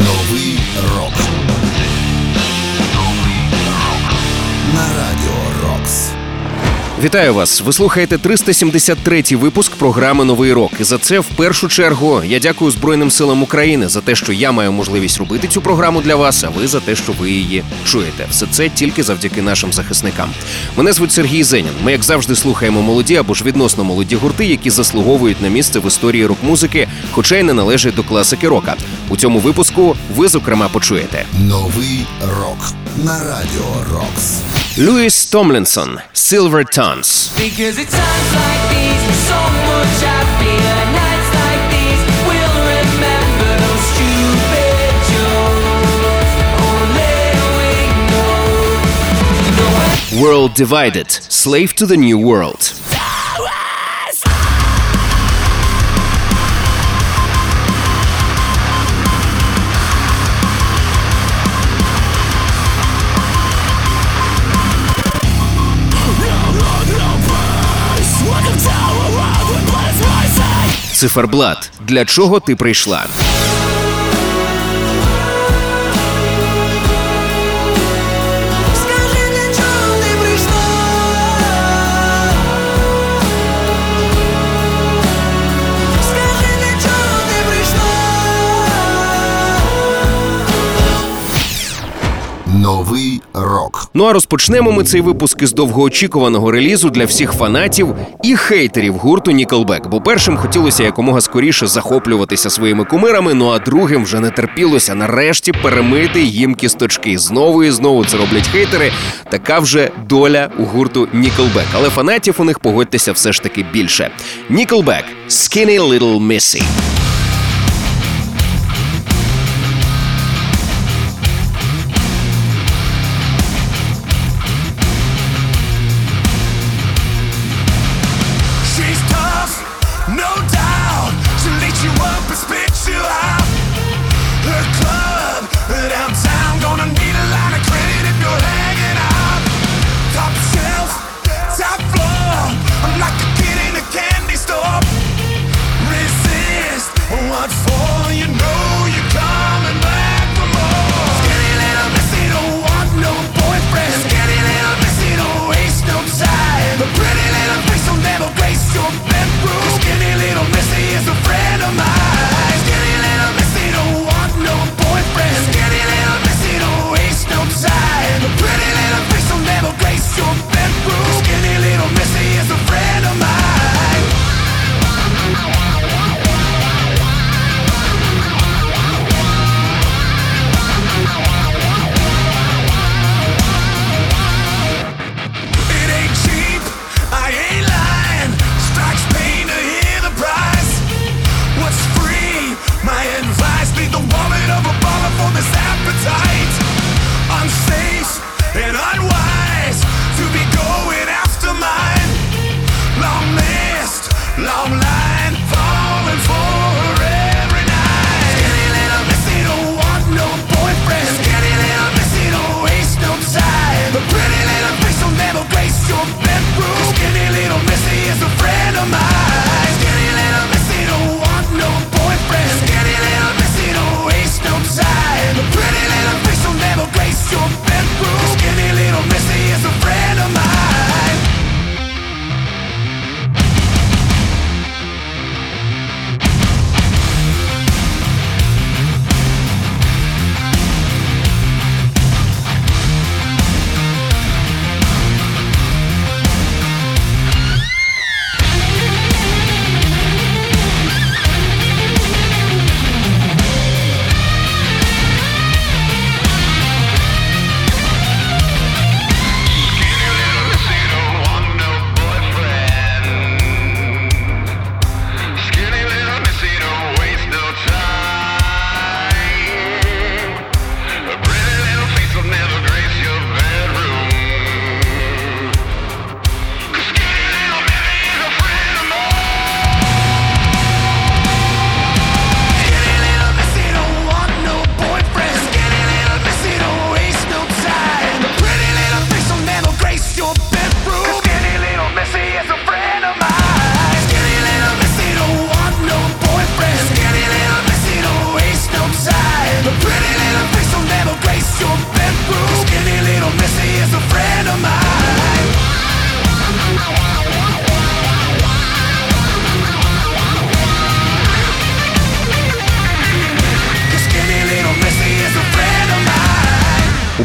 Новий рок. Вітаю вас! Ви слухаєте 373-й випуск програми Новий рок. І за це в першу чергу я дякую Збройним силам України за те, що я маю можливість робити цю програму для вас, а ви за те, що ви її чуєте. Все це тільки завдяки нашим захисникам. Мене звуть Сергій Зенін. Ми, як завжди, слухаємо молоді або ж відносно молоді гурти, які заслуговують на місце в історії рок-музики, хоча й не належать до класики рока. У цьому випуску ви зокрема почуєте. Новий рок. На радіо Рокс. Льюіс Томлінсон Silver Tons. Because at times like these, with so much I fear, nights like these, we'll remember those stupid jokes. Only we know, you know I World Divided Slave to the New World. Циферблат. Для чого ти прийшла? Новий рок. Ну а розпочнемо ми цей випуск із довгоочікуваного релізу для всіх фанатів і хейтерів гурту Nickelback. Бо першим хотілося якомога скоріше захоплюватися своїми кумирами. Ну а другим вже не терпілося нарешті перемити їм кісточки. Знову і знову це роблять хейтери. Така вже доля у гурту Nickelback. Але фанатів у них погодьтеся все ж таки більше. Nickelback – Skinny Little Missy.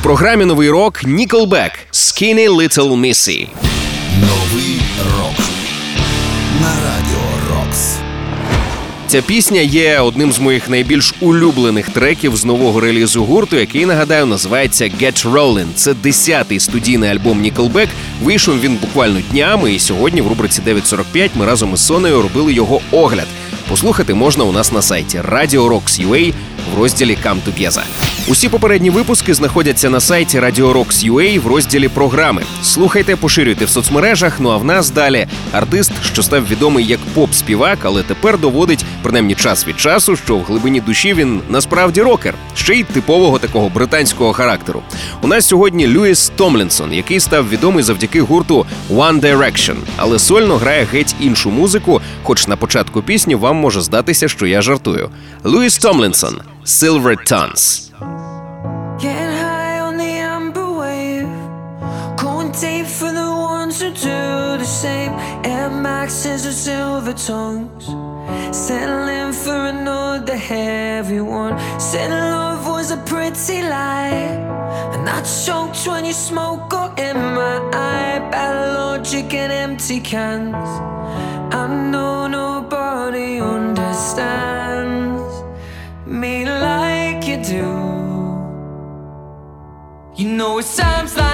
Програмі новий рок Nickelback Skinny Little Missy. Новий рок на радіо Рокс. Ця пісня є одним з моїх найбільш улюблених треків з нового релізу гурту, який нагадаю називається Get Rollin'. Це десятий студійний альбом Nickelback. Вийшов він буквально днями, і сьогодні в рубриці 9.45 ми разом із Сонею робили його огляд. Послухати можна у нас на сайті Radio Rocks UA в розділі Come Together. Усі попередні випуски знаходяться на сайті Radio Rocks UA в розділі програми. Слухайте, поширюйте в соцмережах. Ну а в нас далі артист, що став відомий як поп-співак, але тепер доводить принаймні час від часу, що в глибині душі він насправді рокер, ще й типового такого британського характеру. У нас сьогодні Льюіс Томлінсон, який став відомий завдяки гурту One Direction, але сольно грає геть іншу музику. Хоч на початку пісні вам може здатися, що я жартую. Льюіс Томлінсон Silver Tons. Maxes or silver tongues. Settling for another heavy one. Said love was a pretty lie. And I choked when you smoke got in my eye. Bad logic and empty cans. I know nobody understands me like you do. You know it sounds like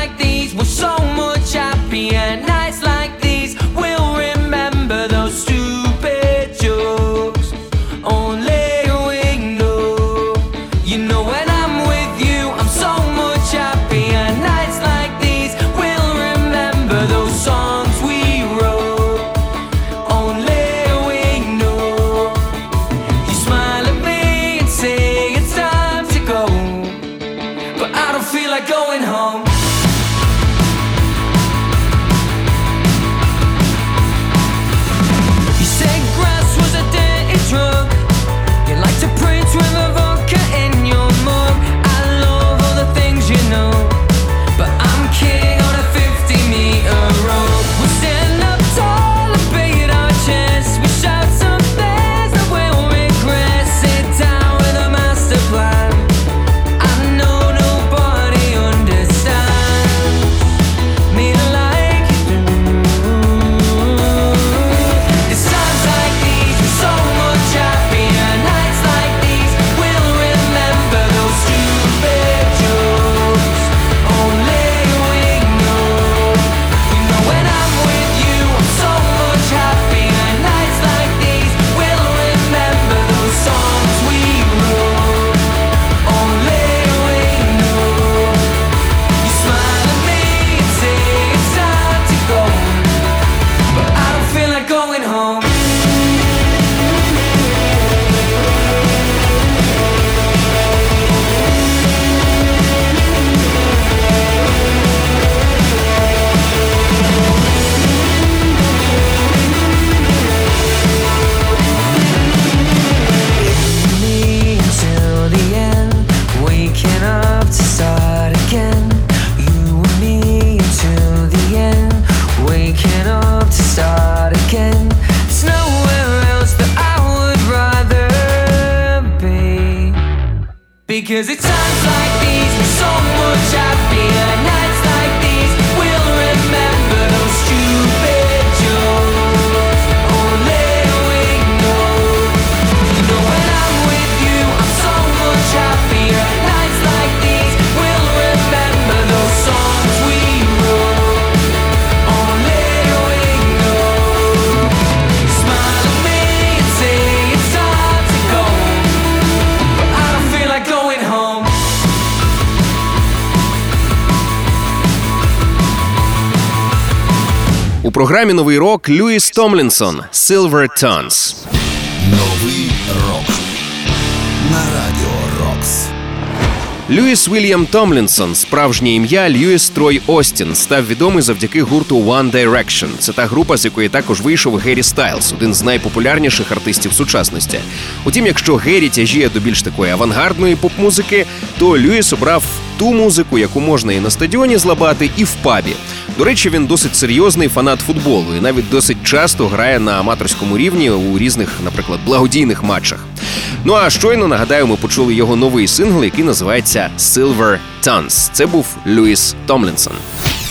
Cause it's time. У програмі новий рок Льюіс Томлінсон Silver Tons. Новий рок на радіо Рокс. Льюіс Вільям Томлінсон, справжнє ім'я Льюіс Трой Остін, став відомий завдяки гурту One Direction. Це та група, з якої також вийшов Геррі Стайлз, один з найпопулярніших артистів сучасності. Утім, якщо Геррі тяжіє до більш такої авангардної поп-музики, то Льюіс обрав ту музику, яку можна і на стадіоні злабати, і в пабі. До речі, він досить серйозний фанат футболу і навіть досить часто грає на аматорському рівні у різних, наприклад, благодійних матчах. Ну а щойно нагадаю, ми почули його новий сингл, який називається Silver Tons. Це був Льюіс Томлінсон.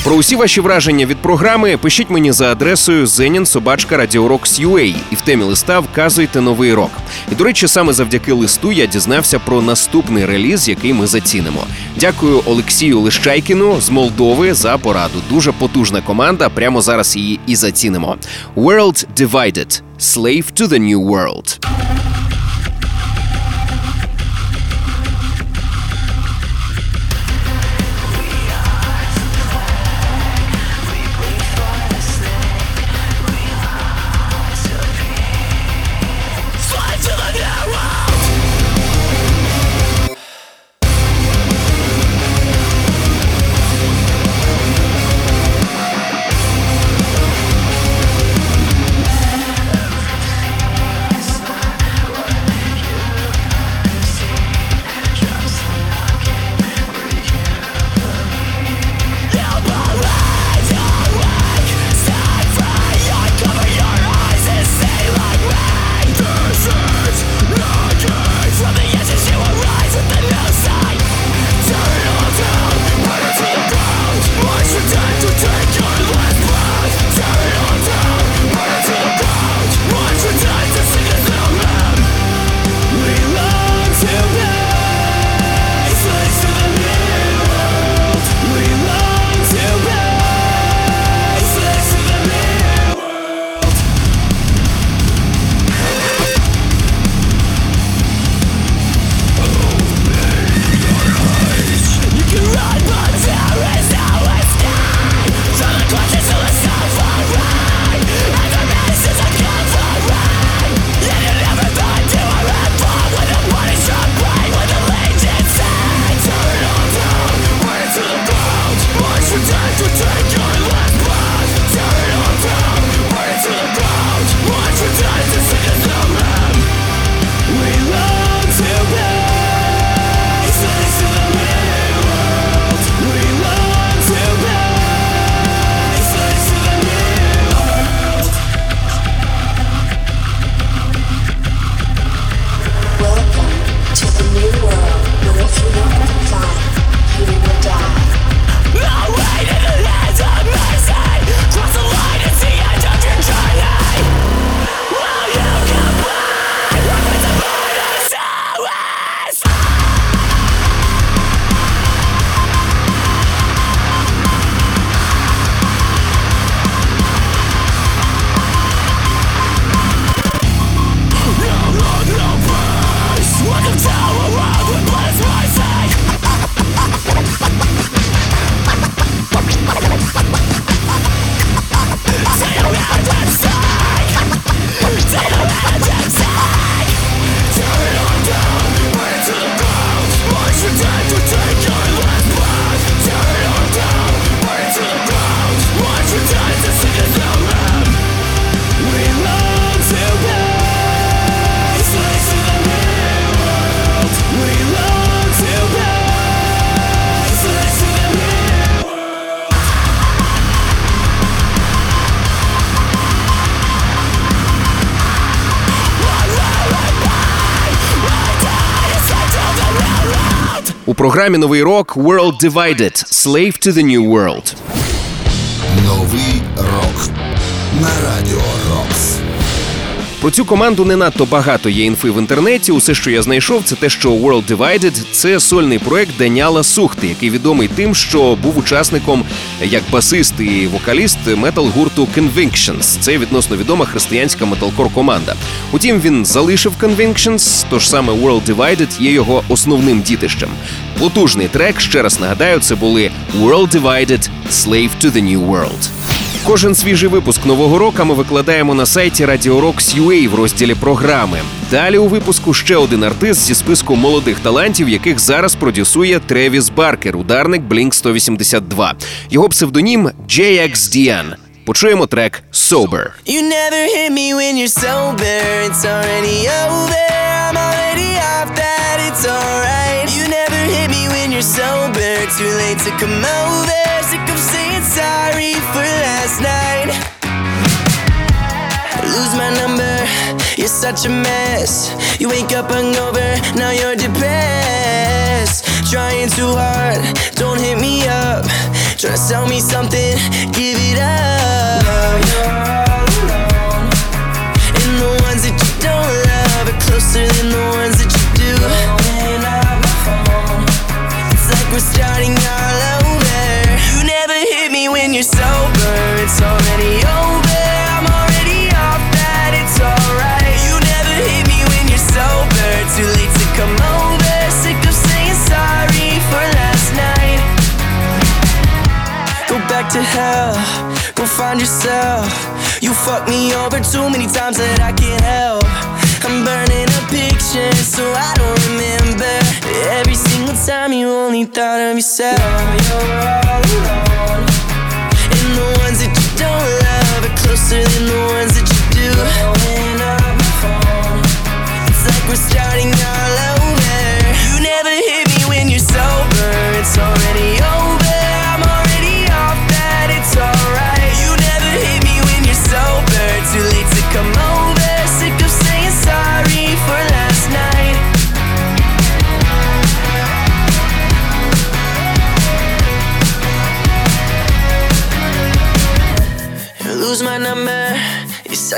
Про усі ваші враження від програми пишіть мені за адресою zeninsobachka.radiorocks.ua і в темі листа вказуйте новий рок. І до речі, саме завдяки листу я дізнався про наступний реліз, який ми зацінимо. Дякую Олексію Лищайкіну з Молдови за пораду. Дуже потужна команда. Прямо зараз її і зацінимо. World Divided. Slave to the New World. Програмі Новий рок World Divided. Slave to the New World. Новий рок на радіо Рокс. Про цю команду не надто багато є інфи в інтернеті. Усе, що я знайшов, це те, що World Divided – це сольний проект Даніала Сухти, який відомий тим, що був учасником як басист і вокаліст метал-гурту Convictions. Це відносно відома християнська металкор команда. Утім, він залишив Convictions, тож саме World Divided є його основним дітищем. Потужний трек, ще раз нагадаю, це були World Divided – Slave to the New World. Кожен свіжий випуск нового року ми викладаємо на сайті Radio Rocks.ua в розділі програми. Далі у випуску ще один артист зі списку молодих талантів, яких зараз продюсує Тревіс Баркер, ударник Blink 182. Його псевдонім JXDN. Почуємо трек Sober. You never hit me when you're sober. It's already over. I'm already off that. It's alright. You never hit me when you're sober. Too late to come over. Saying sorry for last night. Lose my number, you're such a mess. You wake up hungover, now you're depressed. Trying too hard, don't hit me up. Try to sell me something, give it up. To hell. Go find yourself. You fucked me over too many times that I can't help. I'm burning a picture so I don't remember. Every single time you only thought of yourself. You're all alone. And the ones that you don't love are closer than the ones that you do. Blowing up my phone. It's like we're starting all over. You never hit me when you're sober. It's already over.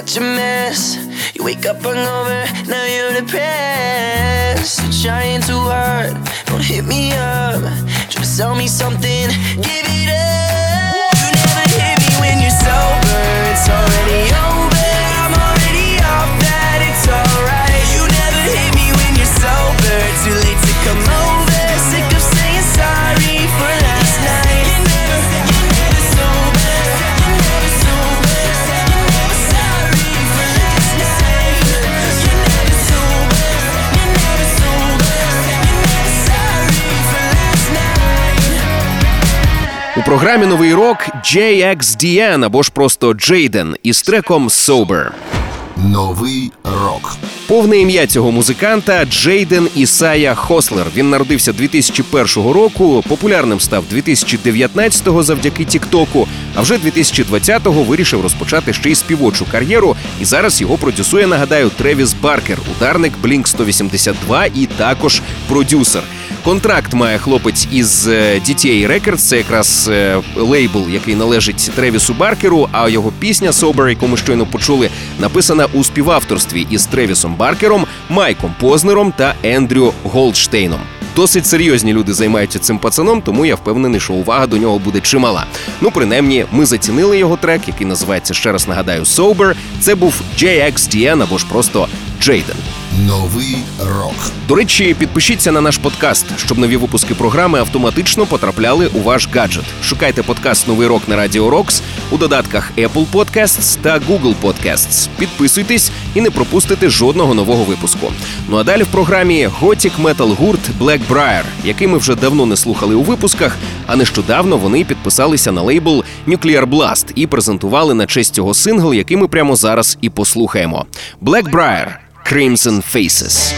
Such a mess. You wake up hungover, now you're depressed. You're trying too hard, don't hit me up. Try to sell me something, give it up. You never hit me when you're sober, it's already У програмі новий рок JXDN або ж просто Джейден із треком Sober. Новий рок. Повне ім'я цього музиканта Джейден Ісая Хослер. Він народився 2001 року. Популярним став 2019-го завдяки Тіктоку. А вже 2020-го вирішив розпочати ще й співочу кар'єру. І зараз його продюсує, нагадаю, Тревіс Баркер, ударник Blink 182 і також продюсер. Контракт має хлопець із е, DTA Records, це якраз е, лейбл, який належить Тревісу Баркеру. А його пісня Sober, яку ми щойно почули, написана у співавторстві із Тревісом Баркером, Майком Познером та Ендрю Голдштейном. Досить серйозні люди займаються цим пацаном, тому я впевнений, що увага до нього буде чимала. Ну, принаймні, ми зацінили його трек, який називається ще раз нагадаю Sober. Це був JXDN або ж просто Джейден. Новий рок. До речі, підпишіться на наш подкаст, щоб нові випуски програми автоматично потрапляли у ваш гаджет. Шукайте подкаст Новий рок на Радіо Рокс у додатках Apple Podcasts та Google Podcasts. Підписуйтесь і не пропустите жодного нового випуску. Ну а далі в програмі gothic metal гурт Blackbriar, який ми вже давно не слухали у випусках. А нещодавно вони підписалися на лейбл Nuclear Blast і презентували на честь цього сингл, який ми прямо зараз і послухаємо. Blackbriar – Crimson Faces.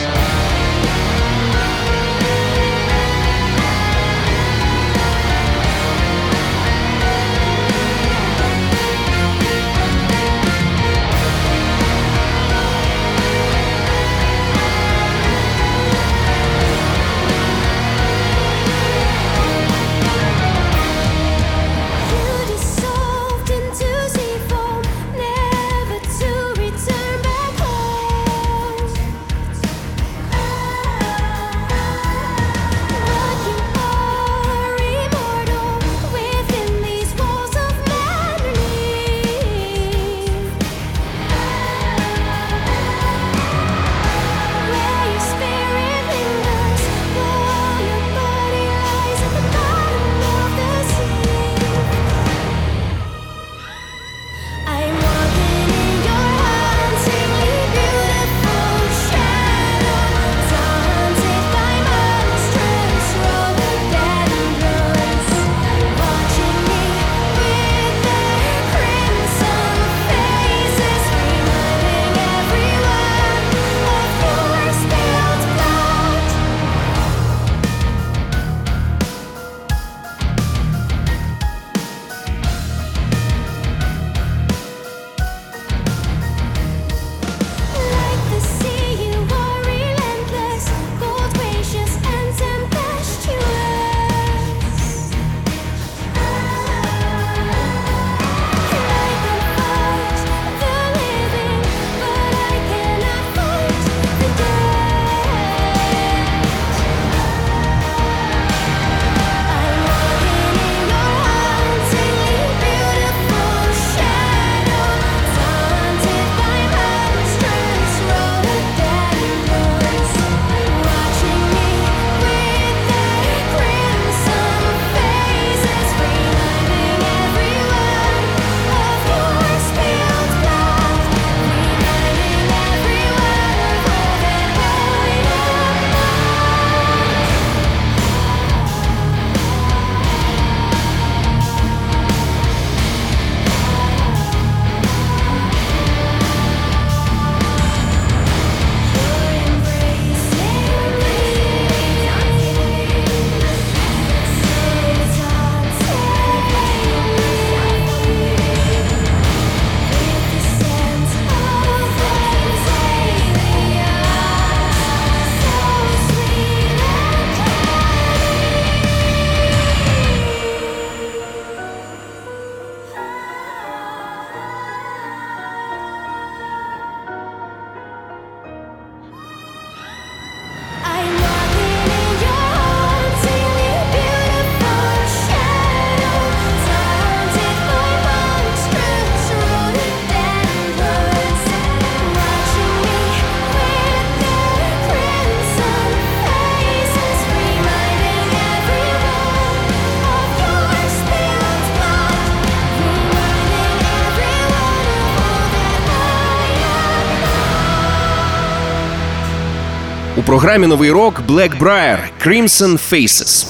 Програмі новий рок Black Briar Crimson Faces.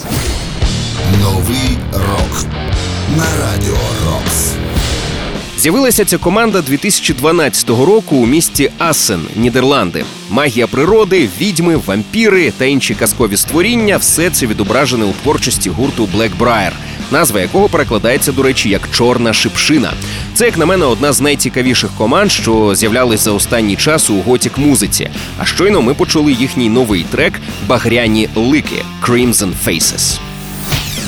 Новий рок на радіо. З'явилася ця команда 2012 року у місті Асен, Нідерланди. Магія природи, відьми, вампіри та інші казкові створіння все це відображене у творчості гурту Blackbriar, назва якого перекладається, до речі, як чорна шипшина. Це, як на мене, одна з найцікавіших команд, що з'являлись за останній час у готік музиці. А щойно ми почули їхній новий трек Багряні лики Crimson Faces.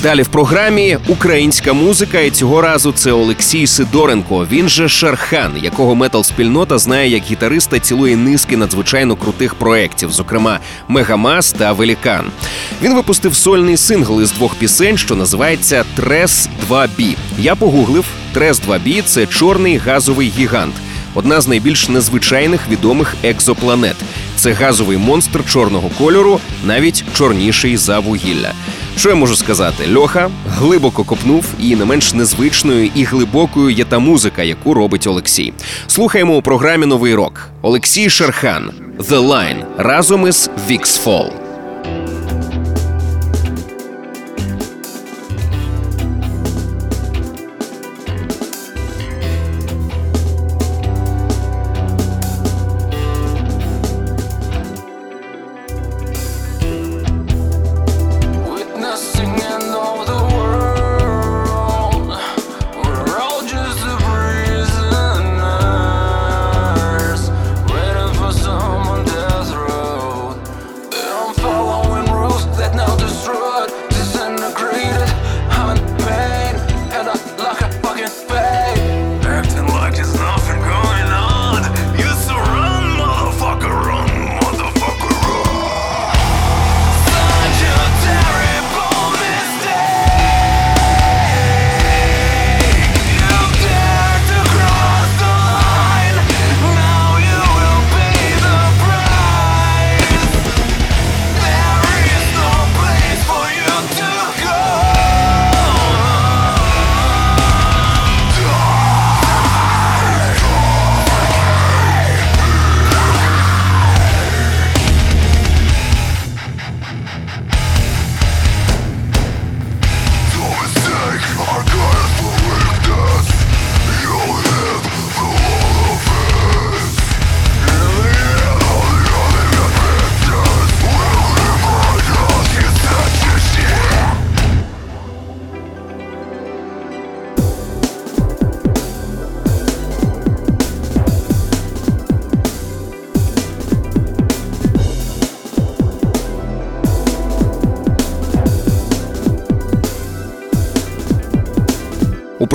Далі в програмі українська музика, і цього разу це Олексій Сидоренко. Він же Шархан, якого метал-спільнота знає як гітариста цілої низки надзвичайно крутих проєктів, зокрема Мегамас та Велікан. Він випустив сольний сингл із двох пісень, що називається Трес 2B. Я погуглив Трес 2B – це чорний газовий гігант. Одна з найбільш незвичайних відомих екзопланет. Це газовий монстр чорного кольору, навіть чорніший за вугілля. Що я можу сказати? Льоха глибоко копнув, і не менш незвичною і глибокою є та музика, яку робить Олексій. Слухаємо у програмі Новий рок. Олексій Шерхан The Line разом із Vix Fall.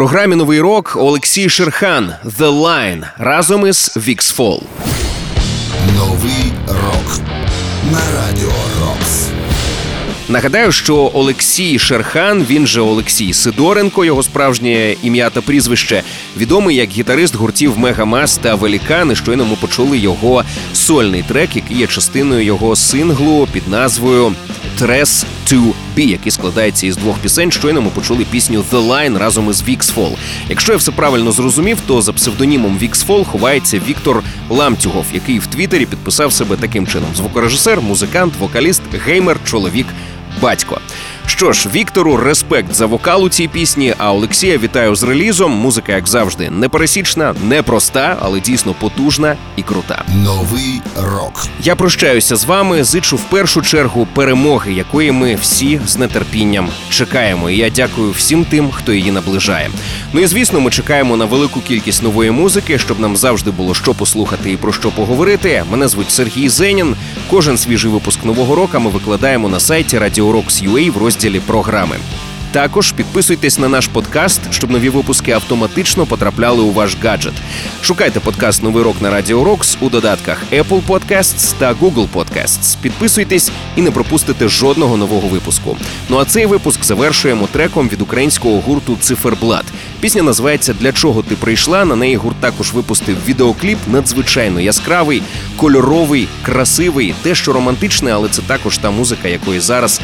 Програмі Новий рок Олексій Шерхан The Line разом із Fall. Новий рок на радіо Рокс. Нагадаю, що Олексій Шерхан, він же Олексій Сидоренко, його справжнє ім'я та прізвище, відомий як гітарист гуртів Мегамас та Велікан. І щойно ми почули його сольний трек, який є частиною його синглу під назвою Трес 2B, який складається із двох пісень. Щойно ми почули пісню The Line разом із Fall. Якщо я все правильно зрозумів, то за псевдонімом Fall ховається Віктор Ламтюгов, який в Твіттері підписав себе таким чином: звукорежисер, музикант, вокаліст, геймер, чоловік, батько. Що ж, Віктору респект за вокал у цій пісні. А Олексія вітаю з релізом. Музика, як завжди, непересічна, непроста, але дійсно потужна і крута. Новий рок Я прощаюся з вами. Зичу в першу чергу перемоги, якої ми всі з нетерпінням чекаємо. І я дякую всім тим, хто її наближає. Ну і звісно, ми чекаємо на велику кількість нової музики, щоб нам завжди було що послухати і про що поговорити. Мене звуть Сергій Зенін. Кожен свіжий випуск нового року ми викладаємо на сайті Radio Rocks UA в розділі програми. Також підписуйтесь на наш подкаст, щоб нові випуски автоматично потрапляли у ваш гаджет. Шукайте подкаст Новий рок на Радіо Рокс у додатках Apple Podcasts та Google Podcasts. Підписуйтесь і не пропустите жодного нового випуску. Ну а цей випуск завершуємо треком від українського гурту Циферблат. Пісня називається Для чого ти прийшла. На неї гурт також випустив відеокліп надзвичайно яскравий, кольоровий, красивий, дещо романтичний, але це також та музика, якої зараз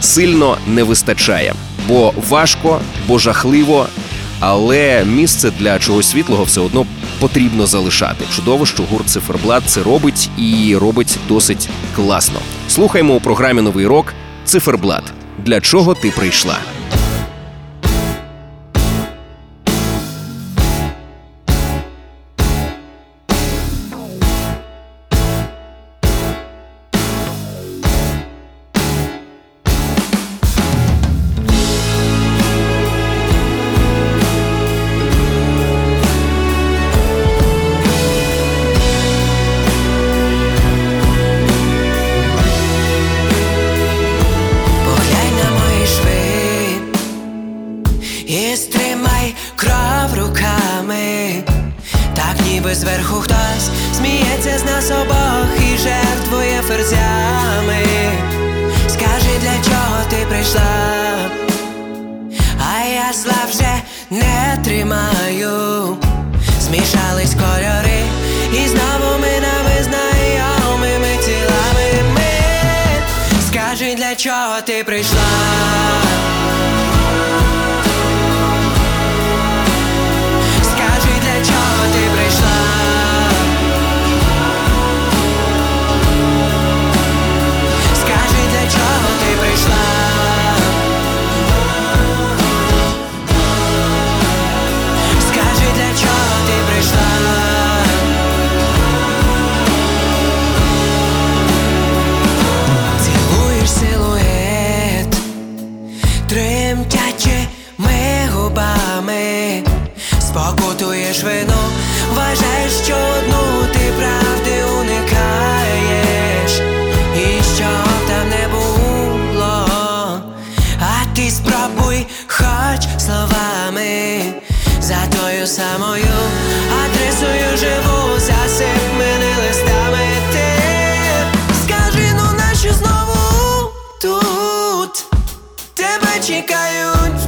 сильно не вистачає. Бо важко, бо жахливо, але місце для чогось світлого все одно потрібно залишати. Чудово, що гурт циферблат це робить і робить досить класно. Слухаймо у програмі Новий рок Циферблат. Для чого ти прийшла? Ніби зверху хтось сміється з нас обох і жертвує ферзями. Скажи, для чого ти прийшла, а я зла вже не тримаю. Змішались кольори, і знову ми невизнайомими тілами ми. Скажи, для чого ти прийшла? Губами, спокутуєш вину, вважаєш, що одну ти правди уникаєш, і що там не було, а ти спробуй хоч словами, за тою самою адресою живу, засип мене листами ти. Скажи, ну нащо знову тут? Тебе чекають